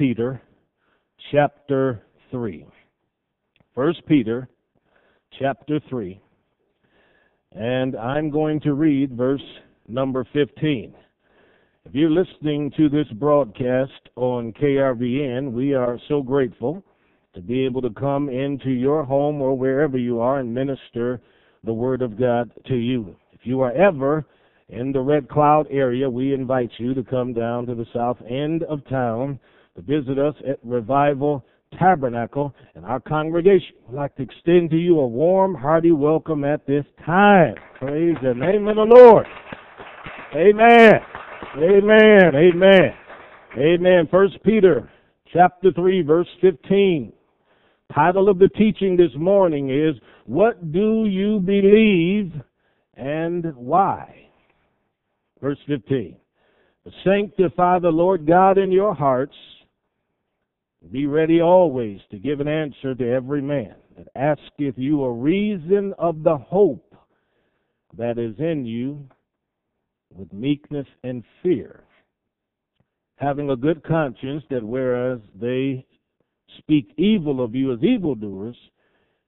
Peter chapter 3. 1 Peter chapter 3. And I'm going to read verse number 15. If you're listening to this broadcast on KRVN, we are so grateful to be able to come into your home or wherever you are and minister the Word of God to you. If you are ever in the Red Cloud area, we invite you to come down to the south end of town to visit us at Revival Tabernacle and our congregation. I'd like to extend to you a warm, hearty welcome at this time. Praise the name of the Lord. Amen. Amen. Amen. Amen. First Peter chapter 3 verse 15. Title of the teaching this morning is What Do You Believe and Why? Verse 15. Sanctify the Lord God in your hearts. Be ready always to give an answer to every man that asketh you a reason of the hope that is in you with meekness and fear, having a good conscience that whereas they speak evil of you as evildoers,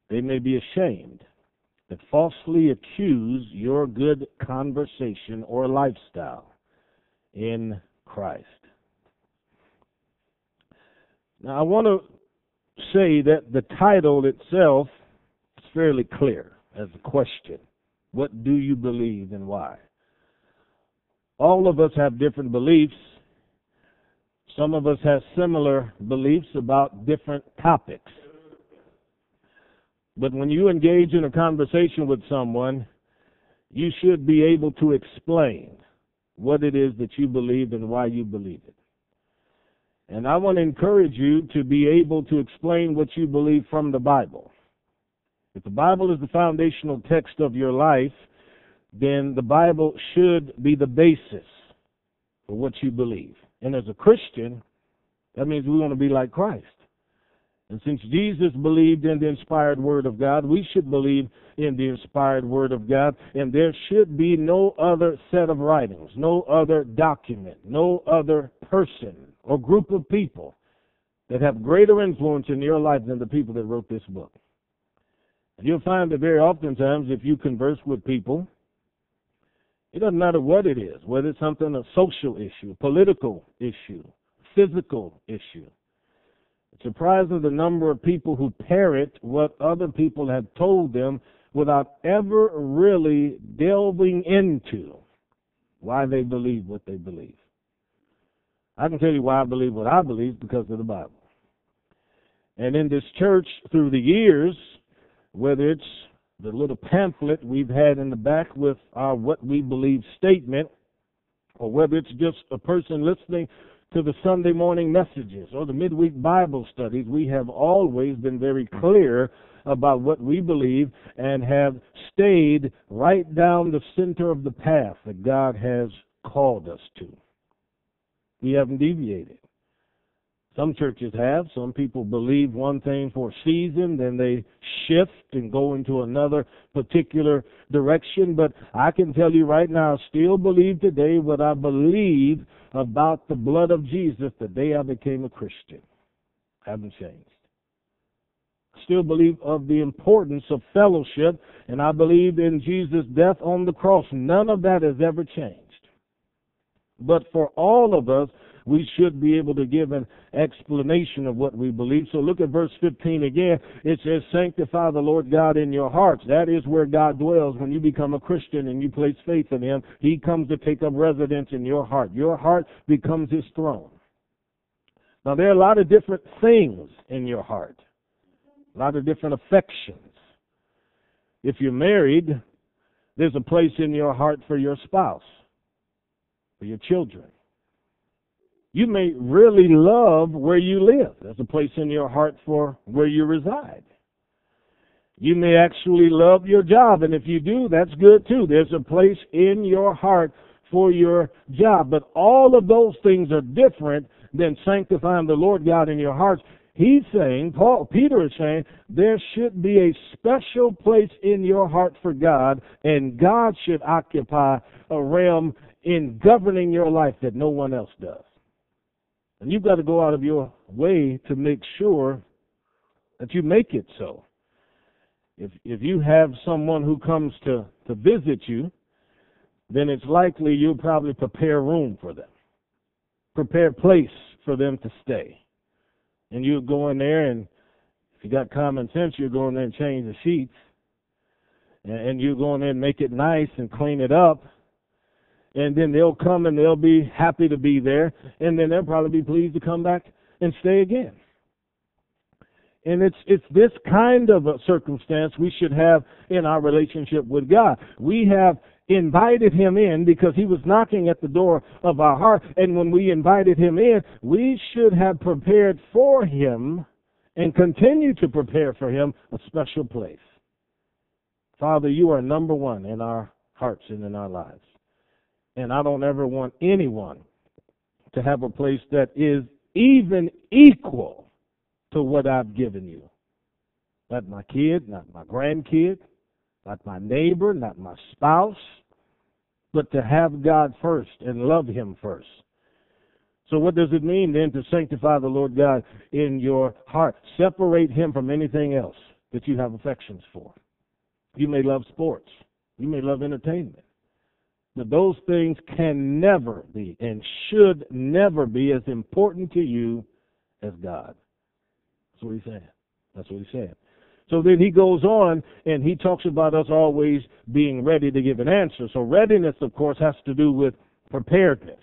they may be ashamed that falsely accuse your good conversation or lifestyle in Christ. Now, I want to say that the title itself is fairly clear as a question. What do you believe and why? All of us have different beliefs. Some of us have similar beliefs about different topics. But when you engage in a conversation with someone, you should be able to explain what it is that you believe and why you believe it. And I want to encourage you to be able to explain what you believe from the Bible. If the Bible is the foundational text of your life, then the Bible should be the basis for what you believe. And as a Christian, that means we want to be like Christ. And since Jesus believed in the inspired Word of God, we should believe in the inspired Word of God. And there should be no other set of writings, no other document, no other person or group of people that have greater influence in your life than the people that wrote this book. And you'll find that very oftentimes if you converse with people, it doesn't matter what it is, whether it's something a social issue, political issue, physical issue. It's surprising the number of people who parrot what other people have told them without ever really delving into why they believe what they believe. I can tell you why I believe what I believe because of the Bible. And in this church, through the years, whether it's the little pamphlet we've had in the back with our what we believe statement, or whether it's just a person listening to the Sunday morning messages or the midweek Bible studies, we have always been very clear about what we believe and have stayed right down the center of the path that God has called us to. We haven't deviated. Some churches have. Some people believe one thing for a season, then they shift and go into another particular direction. But I can tell you right now, I still believe today what I believe about the blood of Jesus the day I became a Christian. I haven't changed. I still believe of the importance of fellowship, and I believe in Jesus' death on the cross. None of that has ever changed. But for all of us, we should be able to give an explanation of what we believe. So look at verse 15 again. It says, Sanctify the Lord God in your hearts. That is where God dwells when you become a Christian and you place faith in Him. He comes to take up residence in your heart. Your heart becomes His throne. Now, there are a lot of different things in your heart, a lot of different affections. If you're married, there's a place in your heart for your spouse, for your children. You may really love where you live. There's a place in your heart for where you reside. You may actually love your job, and if you do, that's good too. There's a place in your heart for your job. But all of those things are different than sanctifying the Lord God in your hearts. He's saying, Paul, Peter is saying, there should be a special place in your heart for God, and God should occupy a realm in governing your life that no one else does. And you've got to go out of your way to make sure that you make it so. If if you have someone who comes to to visit you, then it's likely you'll probably prepare room for them, prepare place for them to stay, and you go in there and if you got common sense, you go in there and change the sheets, and, and you go in there and make it nice and clean it up. And then they'll come and they'll be happy to be there, and then they'll probably be pleased to come back and stay again. And it's it's this kind of a circumstance we should have in our relationship with God. We have invited him in because he was knocking at the door of our heart. And when we invited him in, we should have prepared for him and continue to prepare for him a special place. Father, you are number one in our hearts and in our lives. And I don't ever want anyone to have a place that is even equal to what I've given you. Not my kid, not my grandkid, not my neighbor, not my spouse, but to have God first and love Him first. So, what does it mean then to sanctify the Lord God in your heart? Separate Him from anything else that you have affections for. You may love sports, you may love entertainment, but those things can never be and should never be as important to you as God. That's what He's saying. That's what He's saying. So then he goes on and he talks about us always being ready to give an answer. So readiness, of course, has to do with preparedness.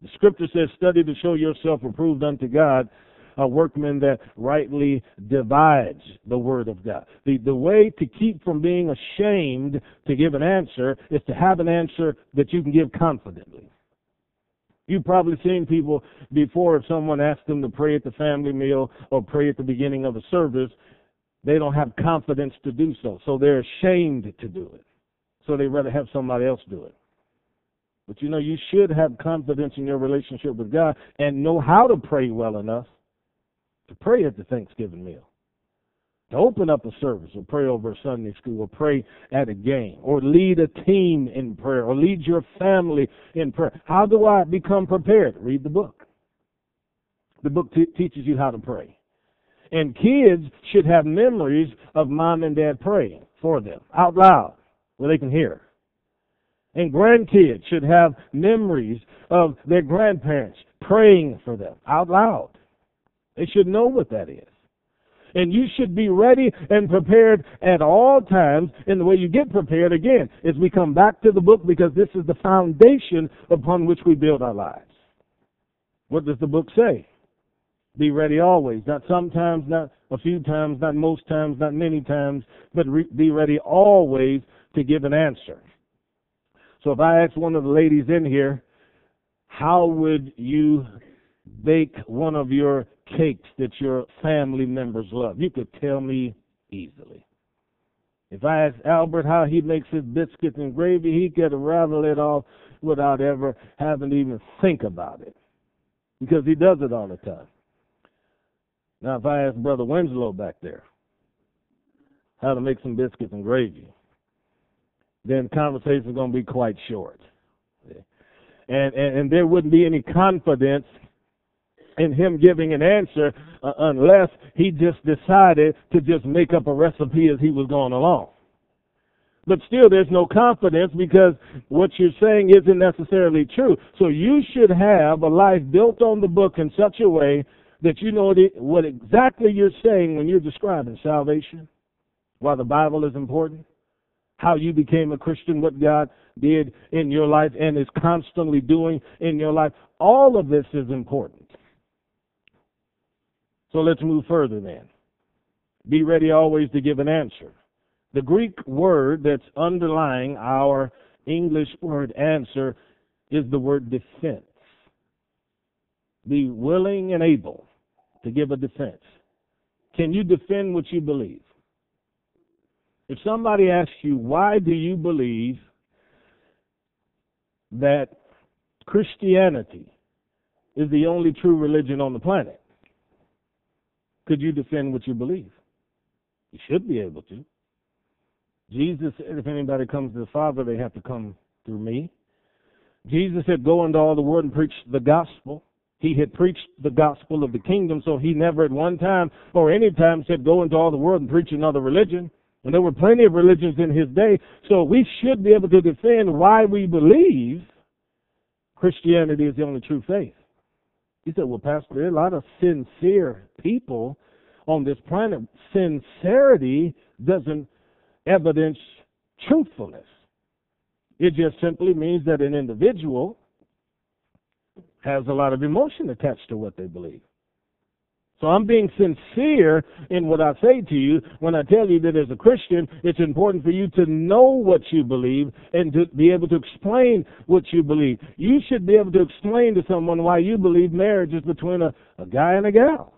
The scripture says, study to show yourself approved unto God, a workman that rightly divides the word of God. The, the way to keep from being ashamed to give an answer is to have an answer that you can give confidently. You've probably seen people before if someone asks them to pray at the family meal or pray at the beginning of a service, they don't have confidence to do so. So they're ashamed to do it. So they'd rather have somebody else do it. But you know, you should have confidence in your relationship with God and know how to pray well enough to pray at the Thanksgiving meal. To open up a service or pray over Sunday school or pray at a game or lead a team in prayer or lead your family in prayer. How do I become prepared? Read the book. The book t- teaches you how to pray. And kids should have memories of mom and dad praying for them out loud where they can hear. And grandkids should have memories of their grandparents praying for them out loud. They should know what that is. And you should be ready and prepared at all times. And the way you get prepared, again, is we come back to the book because this is the foundation upon which we build our lives. What does the book say? Be ready always. Not sometimes, not a few times, not most times, not many times, but re- be ready always to give an answer. So if I ask one of the ladies in here, how would you bake one of your cakes that your family members love? You could tell me easily. If I ask Albert how he makes his biscuits and gravy, he could rattle it off without ever having to even think about it. Because he does it all the time. Now, if I ask Brother Winslow back there how to make some biscuits and gravy, then conversation is going to be quite short. And, and, and there wouldn't be any confidence in him giving an answer uh, unless he just decided to just make up a recipe as he was going along. But still, there's no confidence because what you're saying isn't necessarily true. So you should have a life built on the book in such a way that you know what exactly you're saying when you're describing salvation, why the Bible is important, how you became a Christian, what God did in your life and is constantly doing in your life. All of this is important. So let's move further then. Be ready always to give an answer. The Greek word that's underlying our English word answer is the word defense. Be willing and able to give a defense. Can you defend what you believe? If somebody asks you, why do you believe that Christianity is the only true religion on the planet? Could you defend what you believe? You should be able to. Jesus said, if anybody comes to the Father, they have to come through me. Jesus said, go into all the world and preach the gospel. He had preached the gospel of the kingdom, so he never at one time or any time said, Go into all the world and preach another religion. And there were plenty of religions in his day, so we should be able to defend why we believe Christianity is the only true faith. He said, Well, Pastor, there are a lot of sincere people on this planet. Sincerity doesn't evidence truthfulness. It just simply means that an individual has a lot of emotion attached to what they believe. So I'm being sincere in what I say to you when I tell you that as a Christian, it's important for you to know what you believe and to be able to explain what you believe. You should be able to explain to someone why you believe marriage is between a, a guy and a gal.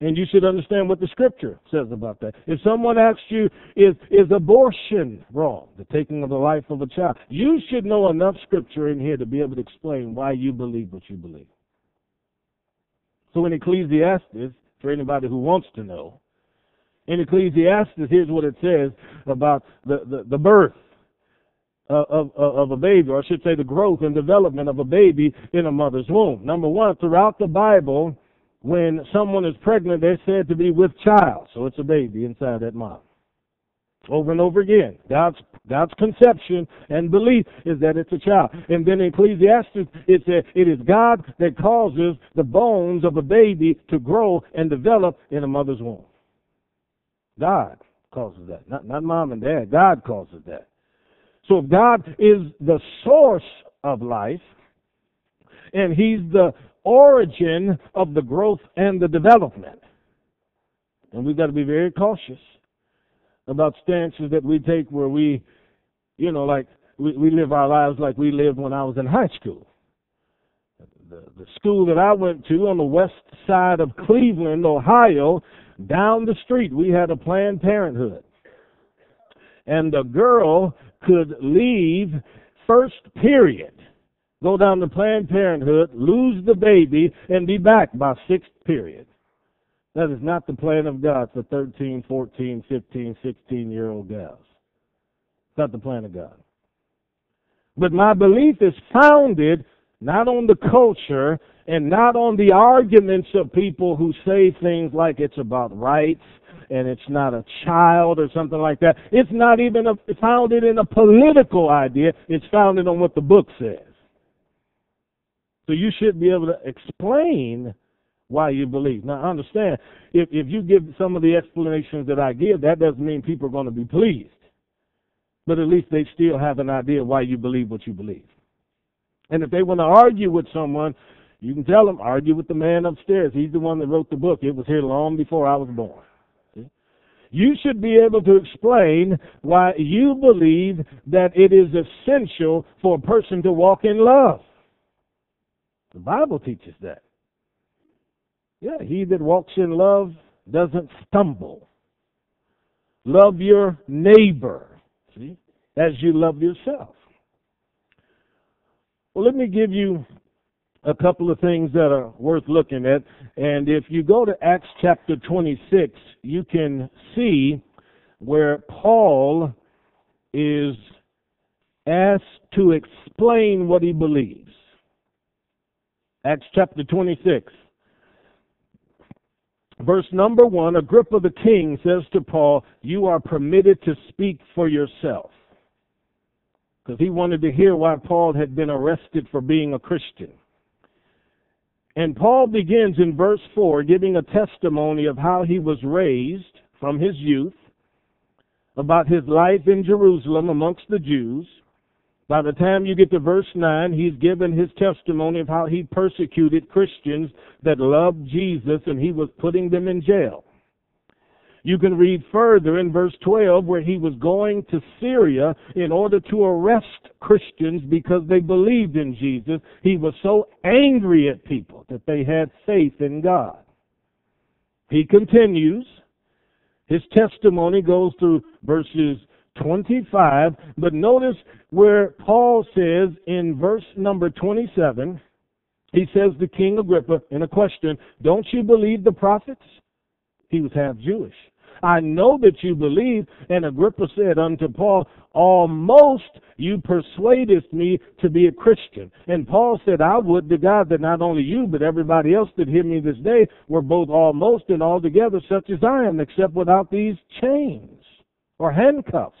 And you should understand what the scripture says about that. If someone asks you, is, is abortion wrong, the taking of the life of a child, you should know enough scripture in here to be able to explain why you believe what you believe. So in Ecclesiastes, for anybody who wants to know, in Ecclesiastes, here's what it says about the, the, the birth of, of, of a baby, or I should say the growth and development of a baby in a mother's womb. Number one, throughout the Bible, when someone is pregnant, they're said to be with child. So it's a baby inside that mom. Over and over again. God's God's conception and belief is that it's a child. And then Ecclesiastes it says it is God that causes the bones of a baby to grow and develop in a mother's womb. God causes that. Not not mom and dad. God causes that. So if God is the source of life, and He's the origin of the growth and the development. And we've got to be very cautious about stances that we take where we, you know, like we, we live our lives like we lived when I was in high school. The, the school that I went to on the west side of Cleveland, Ohio, down the street, we had a Planned Parenthood. And the girl could leave first period go down to Planned Parenthood, lose the baby, and be back by sixth period. That is not the plan of God for 13, 14, 15, 16 year old gals. It's not the plan of God. But my belief is founded not on the culture and not on the arguments of people who say things like it's about rights and it's not a child or something like that. It's not even a, founded in a political idea. It's founded on what the book says. So you should be able to explain why you believe. Now, understand, if, if you give some of the explanations that I give, that doesn't mean people are going to be pleased. But at least they still have an idea why you believe what you believe. And if they want to argue with someone, you can tell them, argue with the man upstairs. He's the one that wrote the book. It was here long before I was born. You should be able to explain why you believe that it is essential for a person to walk in love. The Bible teaches that. Yeah, he that walks in love doesn't stumble. Love your neighbor, see, as you love yourself. Well, let me give you a couple of things that are worth looking at. And if you go to Acts chapter 26, you can see where Paul is asked to explain what he believes. Acts chapter 26. Verse number one Agrippa the king says to Paul, You are permitted to speak for yourself. Because he wanted to hear why Paul had been arrested for being a Christian. And Paul begins in verse 4 giving a testimony of how he was raised from his youth, about his life in Jerusalem amongst the Jews, by the time you get to verse 9, he's given his testimony of how he persecuted Christians that loved Jesus and he was putting them in jail. You can read further in verse 12 where he was going to Syria in order to arrest Christians because they believed in Jesus. He was so angry at people that they had faith in God. He continues. His testimony goes through verses 25. But notice where Paul says in verse number 27, he says to King Agrippa in a question, Don't you believe the prophets? He was half Jewish. I know that you believe. And Agrippa said unto Paul, almost you persuadest me to be a Christian. And Paul said, I would to God that not only you, but everybody else that hear me this day were both almost and altogether such as I am, except without these chains or handcuffs.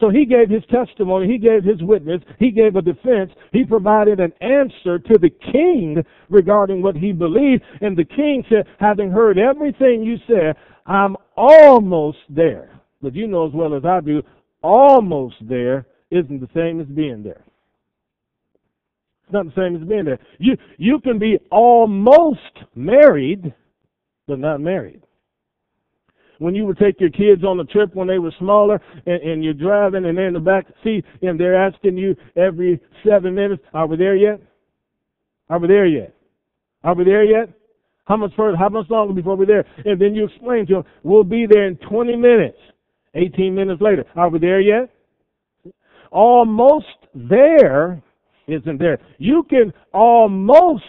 So he gave his testimony, he gave his witness, he gave a defense, he provided an answer to the king regarding what he believed, and the king said, having heard everything you said, I'm almost there. But you know as well as I do, almost there isn't the same as being there. It's not the same as being there. You you can be almost married, but not married when you would take your kids on a trip when they were smaller and, and you're driving and they're in the back seat and they're asking you every seven minutes, are we there yet? Are we there yet? Are we there yet? How much further, how much longer before we're there? And then you explain to them, we'll be there in 20 minutes. 18 minutes later, are we there yet? Almost there isn't there. You can almost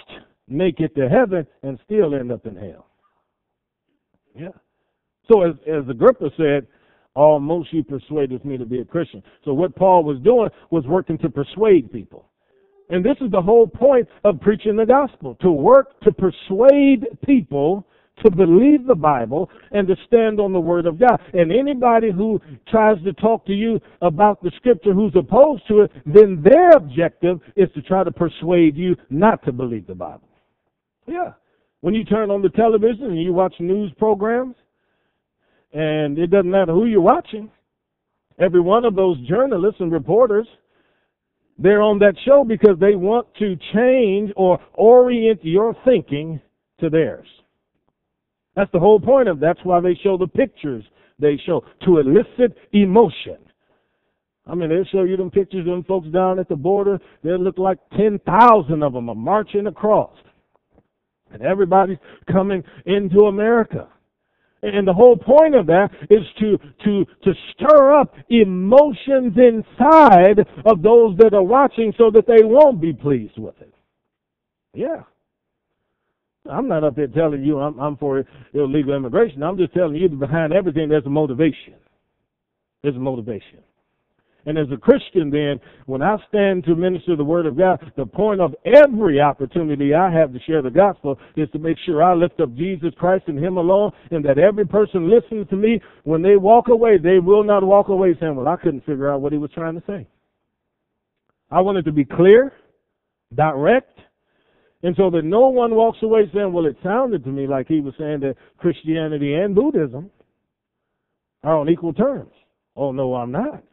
make it to heaven and still end up in hell. Yeah. So as, as Agrippa said, almost you persuaded me to be a Christian. So what Paul was doing was working to persuade people. And this is the whole point of preaching the gospel, to work to persuade people to believe the Bible and to stand on the Word of God. And anybody who tries to talk to you about the Scripture who's opposed to it, then their objective is to try to persuade you not to believe the Bible. Yeah. When you turn on the television and you watch news programs, and it doesn't matter who you're watching. Every one of those journalists and reporters, they're on that show because they want to change or orient your thinking to theirs. That's the whole point of that's why they show the pictures they show to elicit emotion. I mean, they'll show you them pictures of them folks down at the border. They'll look like 10,000 of them are marching across. And everybody's coming into America. And the whole point of that is to, to, to stir up emotions inside of those that are watching so that they won't be pleased with it. Yeah. I'm not up there telling you I'm, I'm for illegal immigration. I'm just telling you that behind everything there's a motivation. There's a motivation. And as a Christian, then, when I stand to minister the Word of God, the point of every opportunity I have to share the gospel is to make sure I lift up Jesus Christ and Him alone, and that every person listening to me, when they walk away, they will not walk away saying, Well, I couldn't figure out what He was trying to say. I want it to be clear, direct, and so that no one walks away saying, Well, it sounded to me like He was saying that Christianity and Buddhism are on equal terms. Oh, no, I'm not.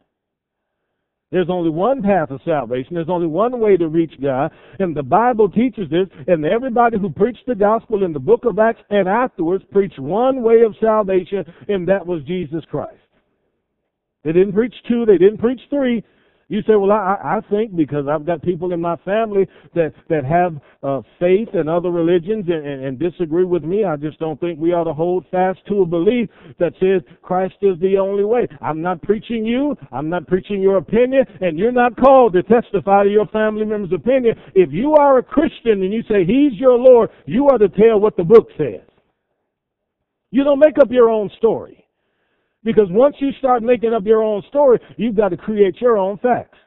There's only one path of salvation. There's only one way to reach God. And the Bible teaches this. And everybody who preached the gospel in the book of Acts and afterwards preached one way of salvation, and that was Jesus Christ. They didn't preach two, they didn't preach three, you say, well, I, I think because I've got people in my family that, that have uh, faith and other religions and, and, and disagree with me. I just don't think we ought to hold fast to a belief that says Christ is the only way. I'm not preaching you. I'm not preaching your opinion. And you're not called to testify to your family member's opinion. If you are a Christian and you say He's your Lord, you are to tell what the book says. You don't make up your own story. Because once you start making up your own story, you've got to create your own facts.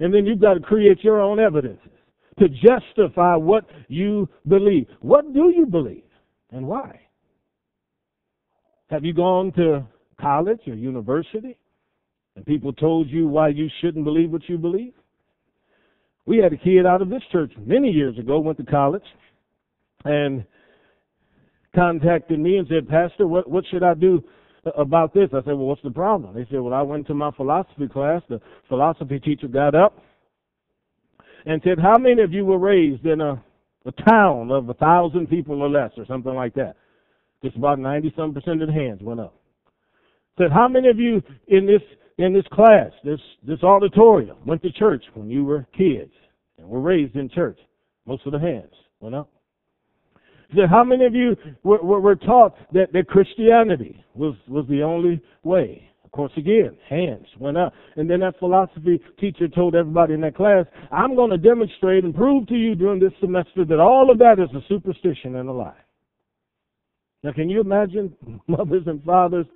And then you've got to create your own evidences to justify what you believe. What do you believe and why? Have you gone to college or university and people told you why you shouldn't believe what you believe? We had a kid out of this church many years ago, went to college, and contacted me and said, Pastor, what, what should I do about this. I said, well, what's the problem? They said, well, I went to my philosophy class. The philosophy teacher got up and said, how many of you were raised in a, a town of a thousand people or less or something like that? Just about 90 some percent of the hands went up. Said, how many of you in this, in this class, this, this auditorium, went to church when you were kids and were raised in church? Most of the hands went up how many of you were, were, were taught that, that Christianity was, was the only way? Of course, again, hands went up. And then that philosophy teacher told everybody in that class, I'm going to demonstrate and prove to you during this semester that all of that is a superstition and a lie. Now, can you imagine mothers and fathers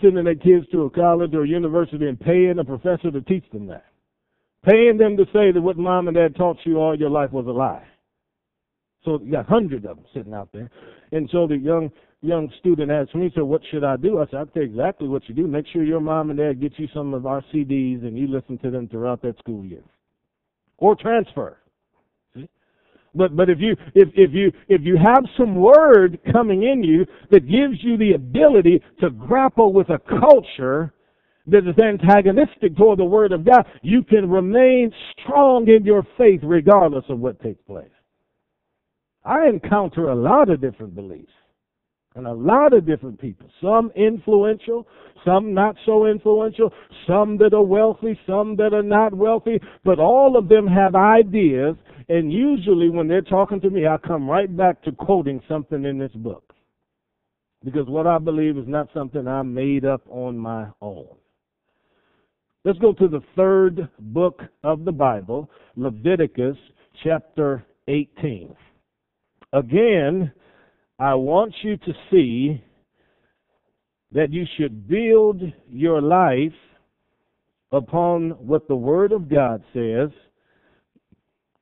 sending their kids to a college or a university and paying a professor to teach them that. Paying them to say that what mom and dad taught you all your life was a lie. So you got hundreds of them sitting out there. And so the young young student asked me, so what should I do? I said, I'll tell you exactly what you do. Make sure your mom and dad get you some of our CDs and you listen to them throughout that school year. Or transfer. But but if you if, if you if you have some word coming in you that gives you the ability to grapple with a culture that is antagonistic toward the word of God, you can remain strong in your faith regardless of what takes place. I encounter a lot of different beliefs and a lot of different people. Some influential, some not so influential, some that are wealthy, some that are not wealthy, but all of them have ideas. And usually when they're talking to me, I come right back to quoting something in this book. Because what I believe is not something I made up on my own. Let's go to the third book of the Bible, Leviticus chapter 18. Again, I want you to see that you should build your life upon what the Word of God says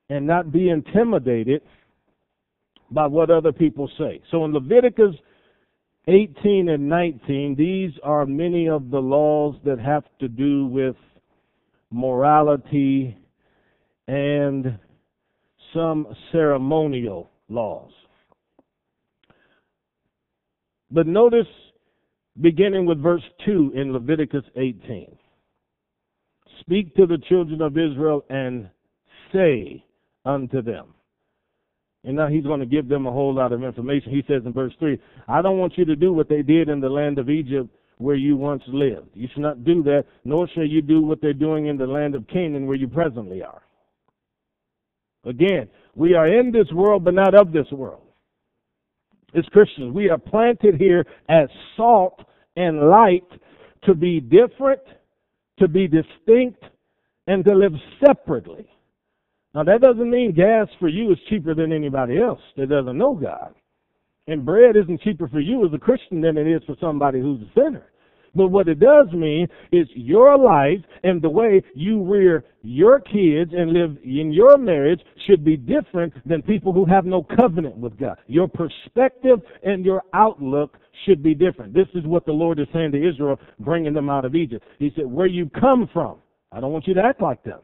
and not be intimidated by what other people say. So in Leviticus 18 and 19, these are many of the laws that have to do with morality and some ceremonial laws. But notice, beginning with verse 2 in Leviticus 18 Speak to the children of Israel and say unto them. And now he's going to give them a whole lot of information. He says in verse 3 I don't want you to do what they did in the land of Egypt where you once lived. You should not do that, nor shall you do what they're doing in the land of Canaan where you presently are. Again, we are in this world, but not of this world. As Christians, we are planted here as salt and light to be different, to be distinct, and to live separately. Now, that doesn't mean gas for you is cheaper than anybody else that doesn't know God. And bread isn't cheaper for you as a Christian than it is for somebody who's a sinner. But what it does mean is your life and the way you rear your kids and live in your marriage should be different than people who have no covenant with God. Your perspective and your outlook should be different. This is what the Lord is saying to Israel, bringing them out of Egypt. He said, Where you come from, I don't want you to act like them.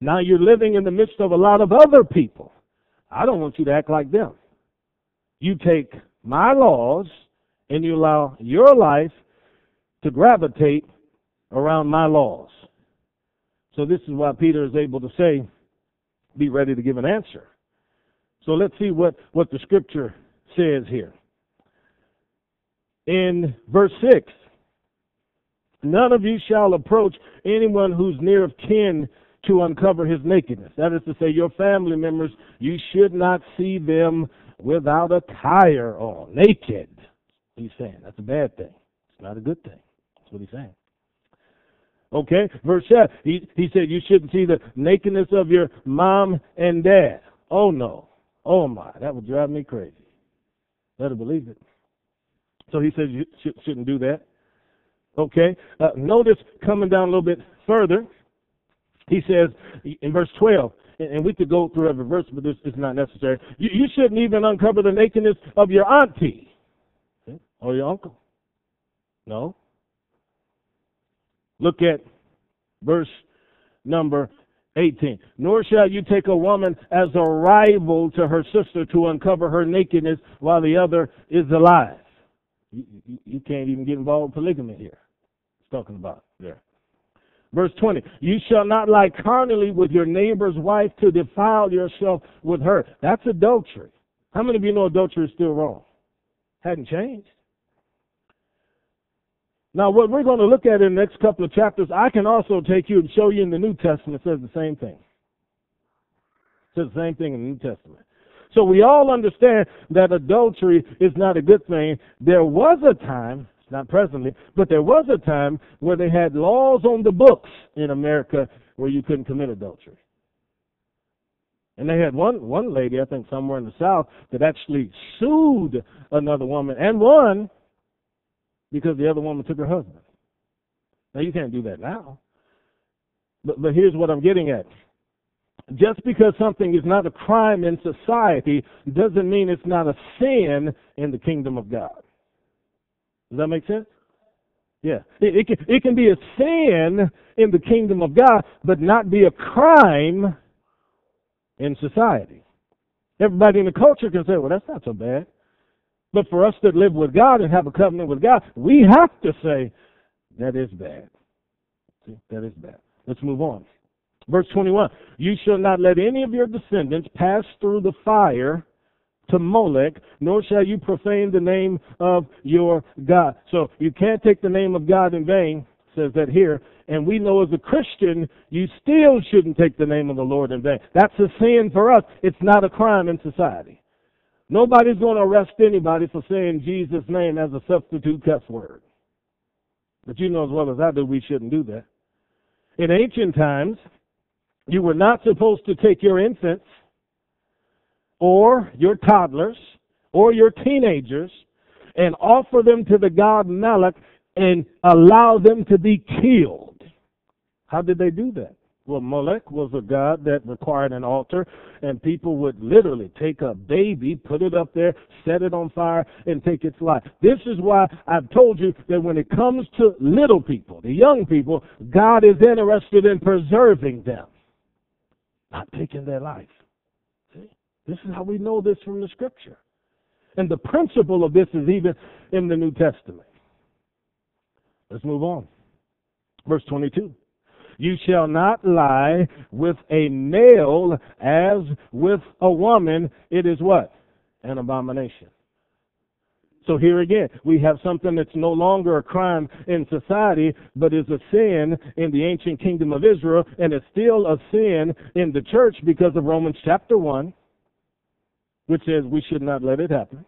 Now you're living in the midst of a lot of other people. I don't want you to act like them. You take my laws and you allow your life to gravitate around my laws. So this is why Peter is able to say, be ready to give an answer. So let's see what, what the scripture says here. In verse 6, none of you shall approach anyone who's near of kin to uncover his nakedness. That is to say, your family members, you should not see them without a attire on, naked. He's saying that's a bad thing. It's not a good thing what he's saying. Okay, verse 7. He, he said you shouldn't see the nakedness of your mom and dad. Oh no. Oh my, that would drive me crazy. Better believe it. So he says you sh- shouldn't do that. Okay, uh, notice coming down a little bit further, he says in verse 12, and we could go through every verse, but this is not necessary. You, you shouldn't even uncover the nakedness of your auntie or your uncle. No. Look at verse number 18. Nor shall you take a woman as a rival to her sister to uncover her nakedness while the other is alive. You, you, you can't even get involved with polygamy here. It's talking about there. Verse 20, you shall not lie carnally with your neighbor's wife to defile yourself with her. That's adultery. How many of you know adultery is still wrong? Hadn't changed. Now, what we're going to look at in the next couple of chapters, I can also take you and show you in the New Testament says the same thing. It says the same thing in the New Testament. So we all understand that adultery is not a good thing. There was a time, not presently, but there was a time where they had laws on the books in America where you couldn't commit adultery. And they had one one lady, I think somewhere in the South, that actually sued another woman and won because the other woman took her husband. Now you can't do that now. But but here's what I'm getting at. Just because something is not a crime in society doesn't mean it's not a sin in the kingdom of God. Does that make sense? Yeah. It, it, can, it can be a sin in the kingdom of God, but not be a crime in society. Everybody in the culture can say, well, that's not so bad. But for us that live with God and have a covenant with God, we have to say, that is bad. See, that is bad. Let's move on. Verse 21 You shall not let any of your descendants pass through the fire to Molech, nor shall you profane the name of your God. So you can't take the name of God in vain, says that here. And we know as a Christian, you still shouldn't take the name of the Lord in vain. That's a sin for us. It's not a crime in society. Nobody's going to arrest anybody for saying Jesus' name as a substitute cuss word. But you know as well as I do, we shouldn't do that. In ancient times, you were not supposed to take your infants or your toddlers or your teenagers and offer them to the god Moloch and allow them to be killed. How did they do that? Well, Molech was a god that required an altar, and people would literally take a baby, put it up there, set it on fire, and take its life. This is why I've told you that when it comes to little people, the young people, God is interested in preserving them, not taking their life. See? This is how we know this from the scripture. And the principle of this is even in the New Testament. Let's move on. Verse 22. You shall not lie with a male as with a woman. It is what? An abomination. So here again, we have something that's no longer a crime in society, but is a sin in the ancient kingdom of Israel, and it's still a sin in the church because of Romans chapter 1 which says we should not let it happen.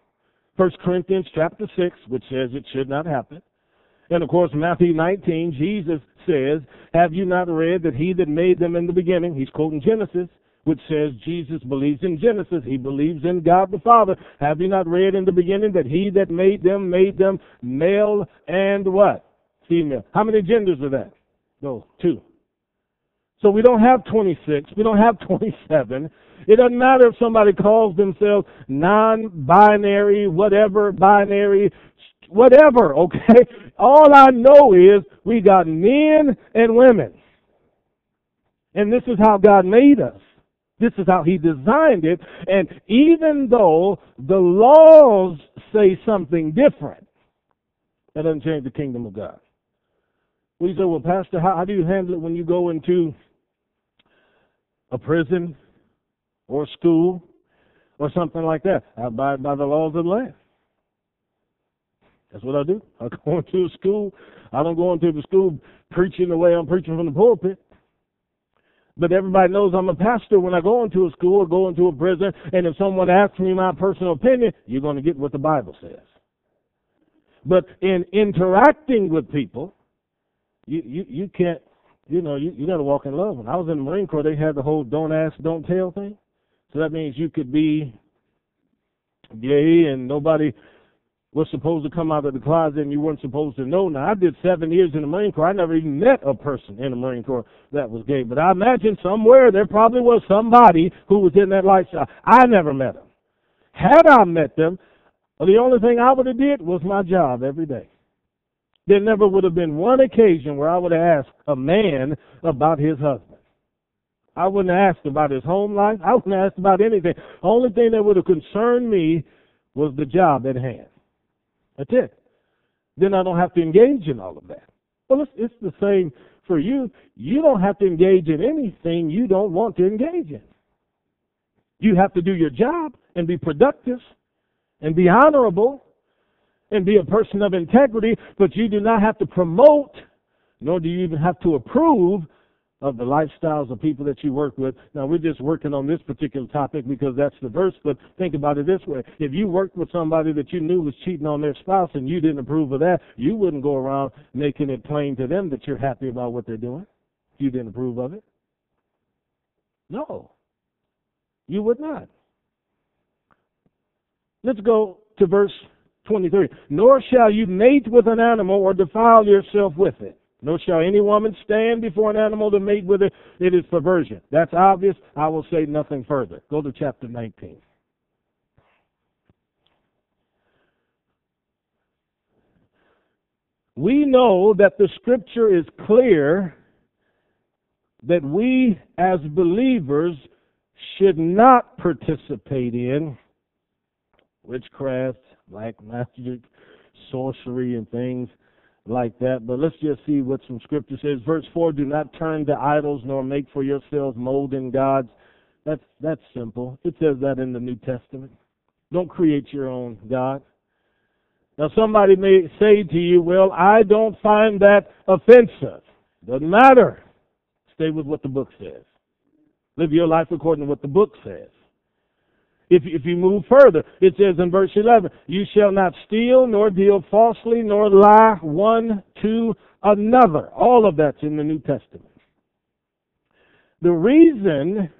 First Corinthians chapter 6, which says it should not happen. And of course, Matthew 19, Jesus says, Have you not read that he that made them in the beginning, he's quoting Genesis, which says Jesus believes in Genesis. He believes in God the Father. Have you not read in the beginning that he that made them made them male and what? Female. How many genders are that? No, two. So we don't have 26. We don't have 27. It doesn't matter if somebody calls themselves non-binary, whatever, binary, whatever, okay? All I know is we got men and women. And this is how God made us. This is how He designed it. And even though the laws say something different, that doesn't change the kingdom of God. We say, well, Pastor, how, how do you handle it when you go into a prison or school or something like that. Abide by the laws of the land. That's what I do. I go into a school. I don't go into the school preaching the way I'm preaching from the pulpit. But everybody knows I'm a pastor when I go into a school or go into a prison. And if someone asks me my personal opinion, you're going to get what the Bible says. But in interacting with people, you, you, you can't, you know, you, you got to walk in love. When I was in the Marine Corps, they had the whole don't ask, don't tell thing. So that means you could be gay and nobody was supposed to come out of the closet and you weren't supposed to know. Now, I did seven years in the Marine Corps. I never even met a person in the Marine Corps that was gay. But I imagine somewhere there probably was somebody who was in that lifestyle. I never met them. Had I met them, the only thing I would have did was my job every day. There never would have been one occasion where I would have asked a man about his husband. I wouldn't have asked about his home life. I wouldn't have asked about anything. The only thing that would have concerned me was the job at hand. That's it. Then I don't have to engage in all of that. Well, it's, it's the same for you. You don't have to engage in anything you don't want to engage in. You have to do your job and be productive and be honorable and be a person of integrity, but you do not have to promote, nor do you even have to approve of the lifestyles of people that you work with. Now, we're just working on this particular topic because that's the verse, but think about it this way. If you worked with somebody that you knew was cheating on their spouse and you didn't approve of that, you wouldn't go around making it plain to them that you're happy about what they're doing you didn't approve of it. No, you would not. Let's go to verse 23. Nor shall you mate with an animal or defile yourself with it. Nor shall any woman stand before an animal to mate with it. It is perversion. That's obvious. I will say nothing further. Go to chapter 19. We know that the scripture is clear that we as believers should not participate in witchcraft, black magic, sorcery, and things like that. But let's just see what some scripture says. Verse four: Do not turn to idols, nor make for yourselves molten gods. That's that's simple. It says that in the New Testament. Don't create your own God. Now somebody may say to you, "Well, I don't find that offensive." Doesn't matter. Stay with what the book says. Live your life according to what the book says. If, if you move further, it says in verse 11, You shall not steal, nor deal falsely, nor lie one to another. All of that's in the New Testament. The reason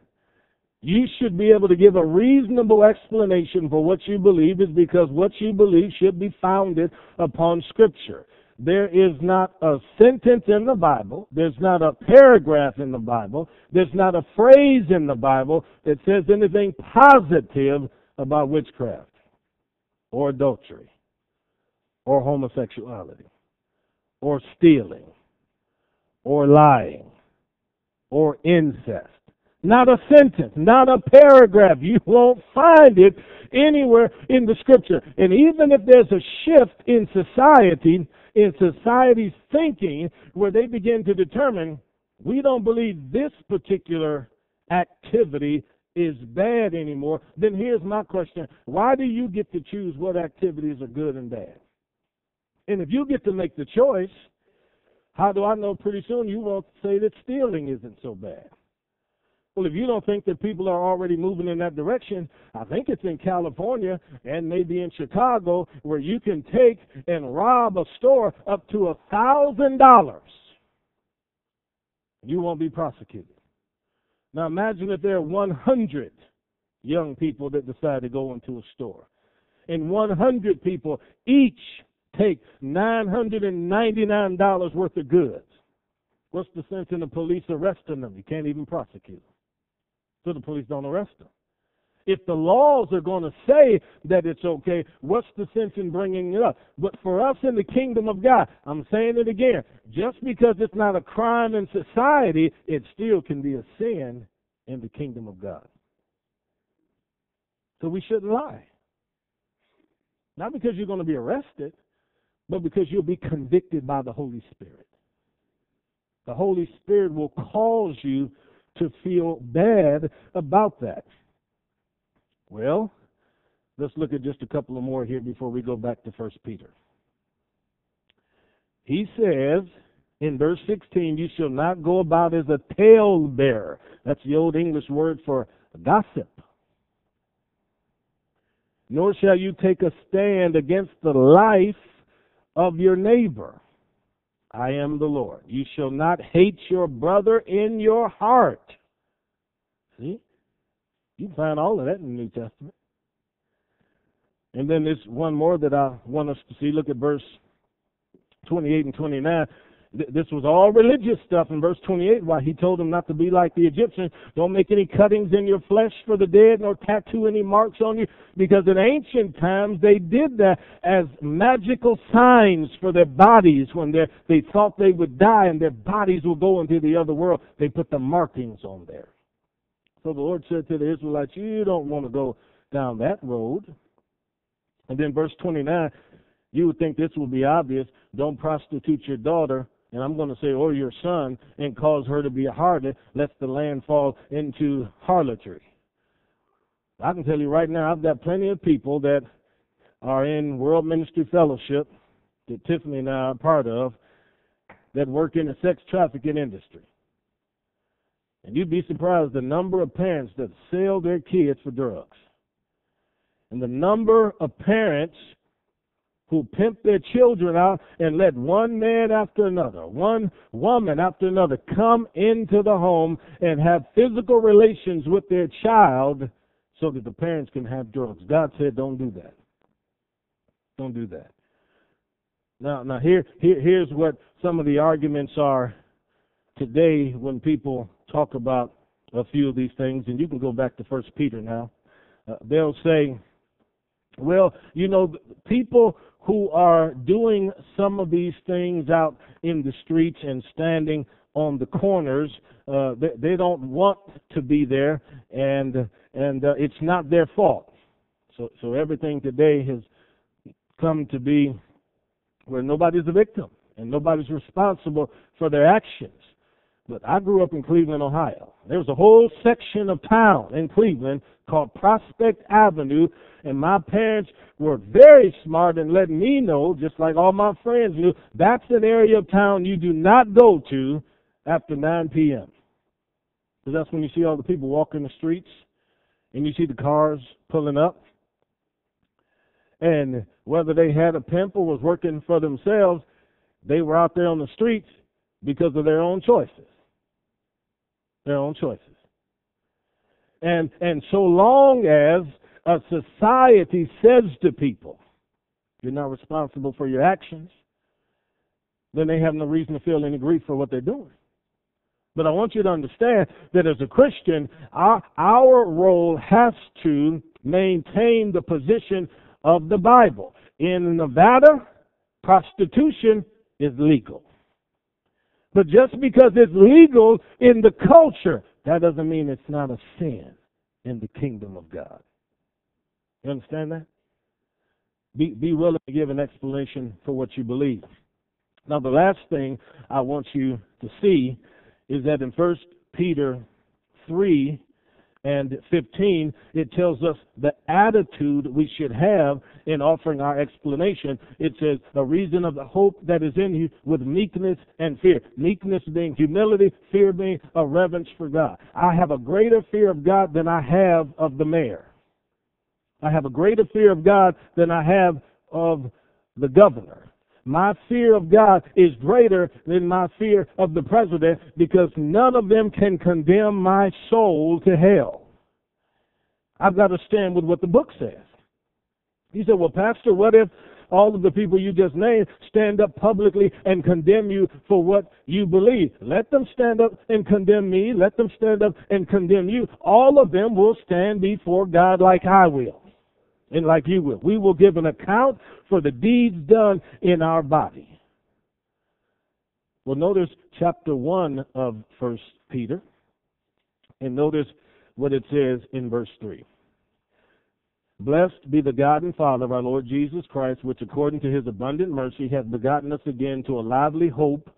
you should be able to give a reasonable explanation for what you believe is because what you believe should be founded upon Scripture. There is not a sentence in the Bible, there's not a paragraph in the Bible, there's not a phrase in the Bible that says anything positive about witchcraft or adultery or homosexuality or stealing or lying or incest. Not a sentence, not a paragraph. You won't find it anywhere in the scripture. And even if there's a shift in society, in society's thinking where they begin to determine we don't believe this particular activity is bad anymore, then here's my question. Why do you get to choose what activities are good and bad? And if you get to make the choice, how do I know pretty soon you won't say that stealing isn't so bad? Well, if you don't think that people are already moving in that direction, I think it's in California and maybe in Chicago where you can take and rob a store up to a thousand dollars. You won't be prosecuted. Now imagine if there are 100 young people that decide to go into a store, and 100 people each take $999 worth of goods. What's the sense in the police arresting them? You can't even prosecute them so the police don't arrest them. If the laws are going to say that it's okay, what's the sense in bringing it up? But for us in the kingdom of God, I'm saying it again, just because it's not a crime in society, it still can be a sin in the kingdom of God. So we shouldn't lie. Not because you're going to be arrested, but because you'll be convicted by the Holy Spirit. The Holy Spirit will cause you to feel bad about that. Well, let's look at just a couple of more here before we go back to First Peter. He says in verse 16, You shall not go about as a talebearer. That's the old English word for gossip. Nor shall you take a stand against the life of your neighbor. I am the Lord. You shall not hate your brother in your heart. See? You find all of that in the New Testament. And then there's one more that I want us to see. Look at verse 28 and 29 this was all religious stuff in verse 28 why he told them not to be like the Egyptians. Don't make any cuttings in your flesh for the dead nor tattoo any marks on you because in ancient times they did that as magical signs for their bodies when they they thought they would die and their bodies will go into the other world. They put the markings on there. So the Lord said to the Israelites, you don't want to go down that road. And then verse 29, you would think this would be obvious. Don't prostitute your daughter and I'm going to say, or your son, and cause her to be a harlot, lest the land fall into harlotry. I can tell you right now, I've got plenty of people that are in World Ministry Fellowship that Tiffany and I are part of that work in the sex trafficking industry. And you'd be surprised the number of parents that sell their kids for drugs. And the number of parents who pimp their children out and let one man after another, one woman after another come into the home and have physical relations with their child so that the parents can have drugs. God said, don't do that. Don't do that. Now, now here, here, here's what some of the arguments are today when people talk about a few of these things, and you can go back to First Peter now. Uh, they'll say, well, you know, people who are doing some of these things out in the streets and standing on the corners, uh, they, they don't want to be there, and and uh, it's not their fault. So so everything today has come to be where nobody's a victim and nobody's responsible for their actions. But I grew up in Cleveland, Ohio. There was a whole section of town in Cleveland called Prospect Avenue, and my parents were very smart in letting me know, just like all my friends knew, that's an area of town you do not go to after 9 p.m. Because that's when you see all the people walking the streets, and you see the cars pulling up. And whether they had a pimp or was working for themselves, they were out there on the streets because of their own choices. Their own choices. And and so long as a society says to people, you're not responsible for your actions, then they have no reason to feel any grief for what they're doing. But I want you to understand that as a Christian, our, our role has to maintain the position of the Bible. In Nevada, prostitution is legal. But just because it's legal in the culture, that doesn't mean it's not a sin in the kingdom of God. You understand that? Be, be willing to give an explanation for what you believe. Now, the last thing I want you to see is that in 1 Peter 3, and 15, it tells us the attitude we should have in offering our explanation. It says, the reason of the hope that is in you with meekness and fear. Meekness being humility, fear being a reverence for God. I have a greater fear of God than I have of the mayor. I have a greater fear of God than I have of the governor. My fear of God is greater than my fear of the president because none of them can condemn my soul to hell. I've got to stand with what the book says. He said, Well, Pastor, what if all of the people you just named stand up publicly and condemn you for what you believe? Let them stand up and condemn me. Let them stand up and condemn you. All of them will stand before God like I will and like you will. We will give an account for the deeds done in our body. Well, notice chapter 1 of First Peter, and notice what it says in verse 3. Blessed be the God and Father of our Lord Jesus Christ, which according to his abundant mercy hath begotten us again to a lively hope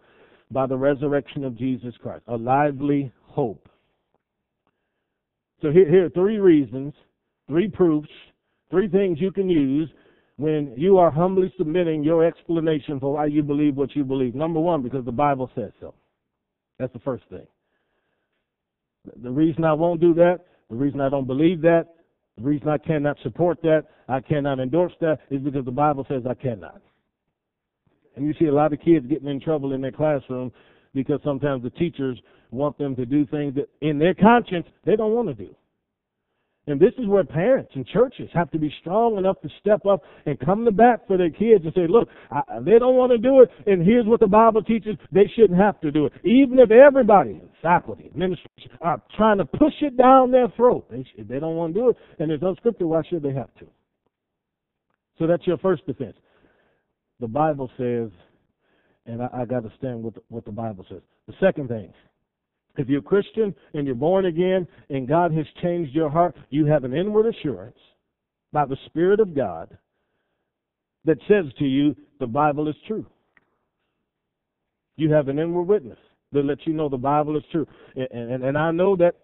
by the resurrection of Jesus Christ. A lively hope. So here, here are three reasons, three proofs Three things you can use when you are humbly submitting your explanation for why you believe what you believe. Number one, because the Bible says so. That's the first thing. The reason I won't do that, the reason I don't believe that, the reason I cannot support that, I cannot endorse that, is because the Bible says I cannot. And you see a lot of kids getting in trouble in their classroom because sometimes the teachers want them to do things that in their conscience they don't want to do. And this is where parents and churches have to be strong enough to step up and come to bat for their kids and say, look, I, they don't want to do it, and here's what the Bible teaches. They shouldn't have to do it. Even if everybody, faculty, administration, are trying to push it down their throat, they, should, they don't want to do it, and no scripture, why should they have to? So that's your first defense. The Bible says, and I, I got to stand with what the Bible says. The second thing, if you're a Christian and you're born again and God has changed your heart, you have an inward assurance by the Spirit of God that says to you, the Bible is true. You have an inward witness that lets you know the Bible is true. And, and, and I know that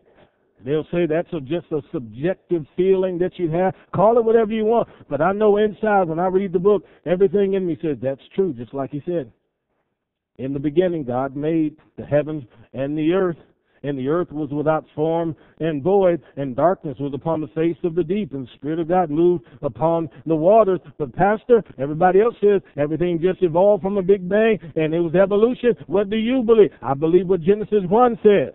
they'll say that's a, just a subjective feeling that you have. Call it whatever you want. But I know inside when I read the book, everything in me says that's true, just like he said. In the beginning, God made the heavens and the earth, and the earth was without form and void, and darkness was upon the face of the deep, and the Spirit of God moved upon the waters. But, Pastor, everybody else says everything just evolved from a Big Bang, and it was evolution. What do you believe? I believe what Genesis 1 says.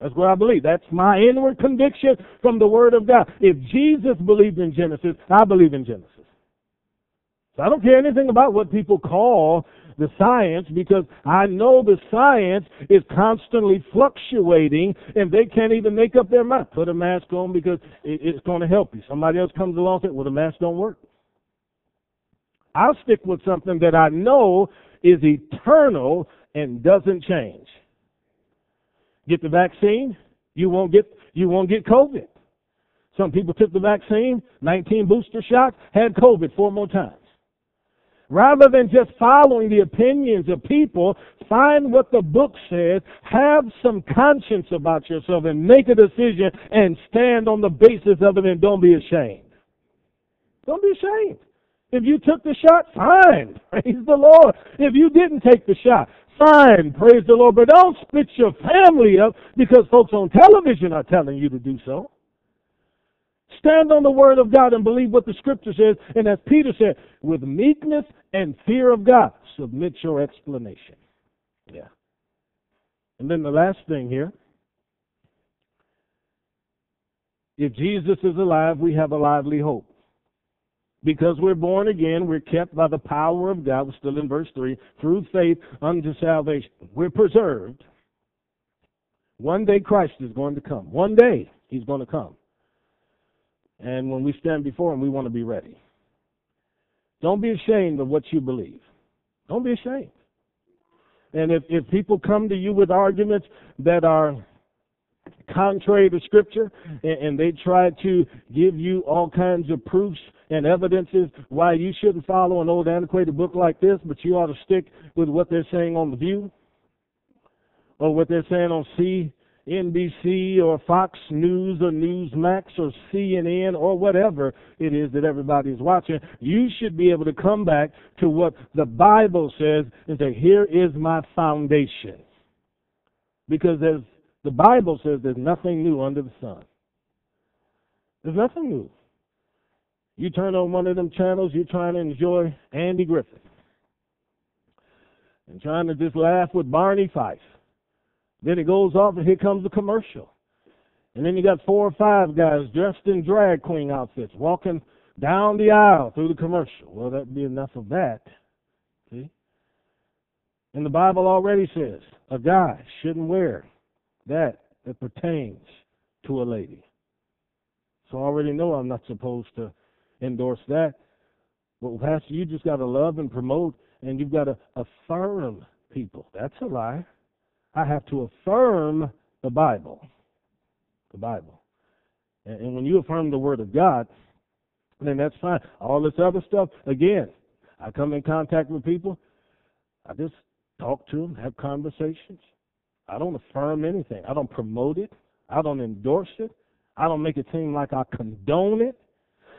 That's what I believe. That's my inward conviction from the Word of God. If Jesus believed in Genesis, I believe in Genesis. So I don't care anything about what people call the science because I know the science is constantly fluctuating and they can't even make up their mind. Put a mask on because it's going to help you. Somebody else comes along and says, well, the mask don't work. I'll stick with something that I know is eternal and doesn't change. Get the vaccine, you won't get you won't get COVID. Some people took the vaccine, 19 booster shots, had COVID four more times. Rather than just following the opinions of people, find what the book says, have some conscience about yourself, and make a decision and stand on the basis of it and don't be ashamed. Don't be ashamed. If you took the shot, fine. Praise the Lord. If you didn't take the shot, fine. Praise the Lord. But don't split your family up because folks on television are telling you to do so. Stand on the word of God and believe what the scripture says. And as Peter said, with meekness and fear of God, submit your explanation. Yeah. And then the last thing here if Jesus is alive, we have a lively hope. Because we're born again, we're kept by the power of God, we're still in verse 3, through faith unto salvation. We're preserved. One day Christ is going to come. One day he's going to come. And when we stand before Him, we want to be ready. Don't be ashamed of what you believe. Don't be ashamed. And if, if people come to you with arguments that are contrary to Scripture and, and they try to give you all kinds of proofs and evidences why you shouldn't follow an old antiquated book like this, but you ought to stick with what they're saying on The View or what they're saying on C NBC or Fox News or Newsmax or CNN or whatever it is that everybody's watching, you should be able to come back to what the Bible says and say, here is my foundation. Because there's, the Bible says there's nothing new under the sun. There's nothing new. You turn on one of them channels, you're trying to enjoy Andy Griffith and trying to just laugh with Barney Fife then it goes off, and here comes the commercial. And then you got four or five guys dressed in drag queen outfits walking down the aisle through the commercial. Well, that'd be enough of that. See? And the Bible already says a guy shouldn't wear that that pertains to a lady. So I already know I'm not supposed to endorse that. But Pastor, you just got to love and promote, and you've got to affirm people. That's a lie. I have to affirm the Bible. The Bible. And, and when you affirm the Word of God, then that's fine. All this other stuff, again, I come in contact with people, I just talk to them, have conversations. I don't affirm anything. I don't promote it. I don't endorse it. I don't make it seem like I condone it.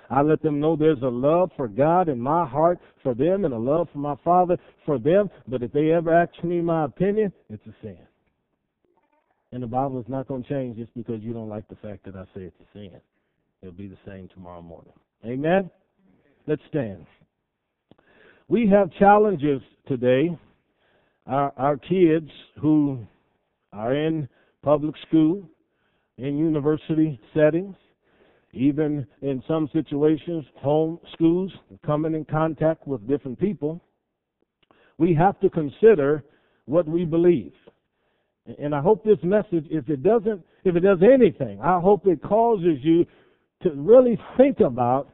I let them know there's a love for God in my heart for them and a love for my Father for them. But if they ever ask me my opinion, it's a sin. And the Bible is not going to change just because you don't like the fact that I say it's a sin. It'll be the same tomorrow morning. Amen? Let's stand. We have challenges today. Our, our kids who are in public school, in university settings, even in some situations, home schools, coming in contact with different people, we have to consider what we believe. And I hope this message, if it doesn't, if it does anything, I hope it causes you to really think about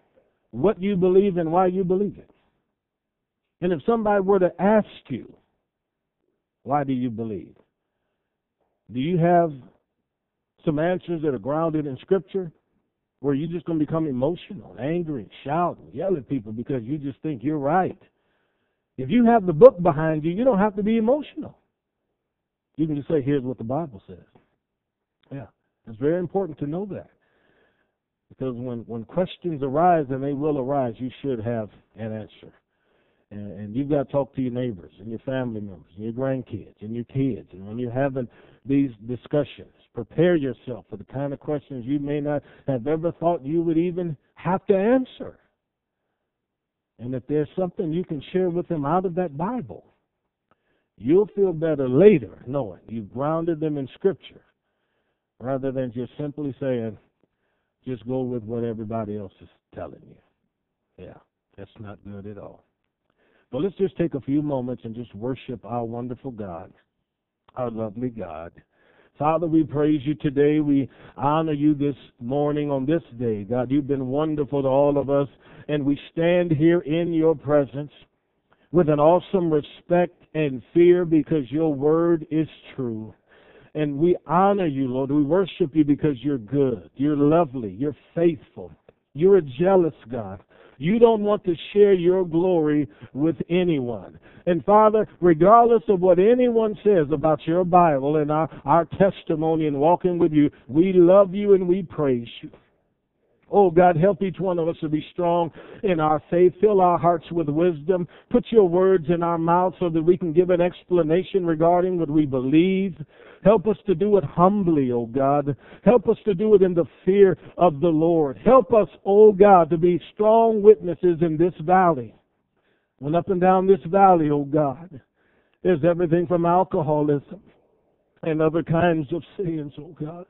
what you believe and why you believe it. And if somebody were to ask you, why do you believe? Do you have some answers that are grounded in Scripture? Where you're just going to become emotional, angry, shout, and yell at people because you just think you're right. If you have the book behind you, you don't have to be emotional. You can just say, here's what the Bible says. Yeah, it's very important to know that. Because when, when questions arise, and they will arise, you should have an answer. And, you've got to talk to your neighbors and your family members and your grandkids and your kids. And when you're having these discussions, prepare yourself for the kind of questions you may not have ever thought you would even have to answer. And if there's something you can share with them out of that Bible, you'll feel better later knowing you've grounded them in Scripture rather than just simply saying, just go with what everybody else is telling you. Yeah. That's not good at all. But let's just take a few moments and just worship our wonderful God, our lovely God. Father, we praise you today. We honor you this morning on this day. God, you've been wonderful to all of us, and we stand here in your presence with an awesome respect and fear because your word is true. And we honor you, Lord. We worship you because you're good, you're lovely, you're faithful, you're a jealous God. You don't want to share your glory with anyone. And Father, regardless of what anyone says about your Bible and our, our testimony and walking with you, we love you and we praise you. Oh God, help each one of us to be strong in our faith. Fill our hearts with wisdom. Put your words in our mouths so that we can give an explanation regarding what we believe. Help us to do it humbly, oh God. Help us to do it in the fear of the Lord. Help us, oh God, to be strong witnesses in this valley. And up and down this valley, oh God, there's everything from alcoholism and other kinds of sins, oh God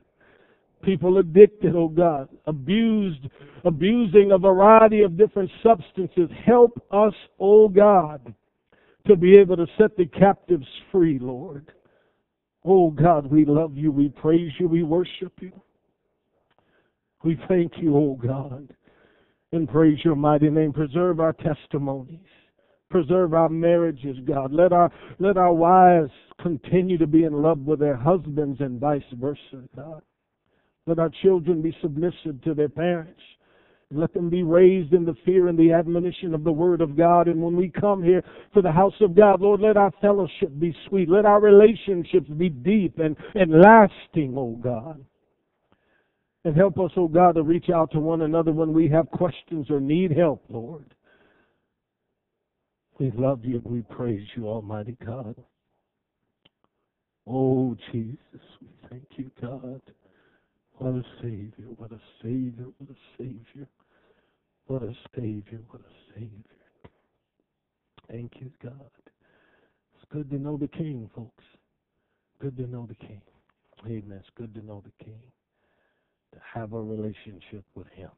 people addicted, oh God, abused, abusing a variety of different substances. Help us, oh God, to be able to set the captives free, Lord. Oh God, we love you, we praise you, we worship you. We thank you, oh God, and praise your mighty name. Preserve our testimonies. Preserve our marriages, God. Let our let our wives continue to be in love with their husbands and vice versa, God. Let our children be submissive to their parents. Let them be raised in the fear and the admonition of the Word of God. And when we come here to the house of God, Lord, let our fellowship be sweet. Let our relationships be deep and, and lasting, oh God. And help us, oh God, to reach out to one another when we have questions or need help, Lord. We love you and we praise you, Almighty God. Oh, Jesus, we thank you, God. What a Savior, what a Savior, what a Savior. What a Savior, what a Savior. Thank you, God. It's good to know the King, folks. Good to know the King. Amen. It's good to know the King. To have a relationship with Him.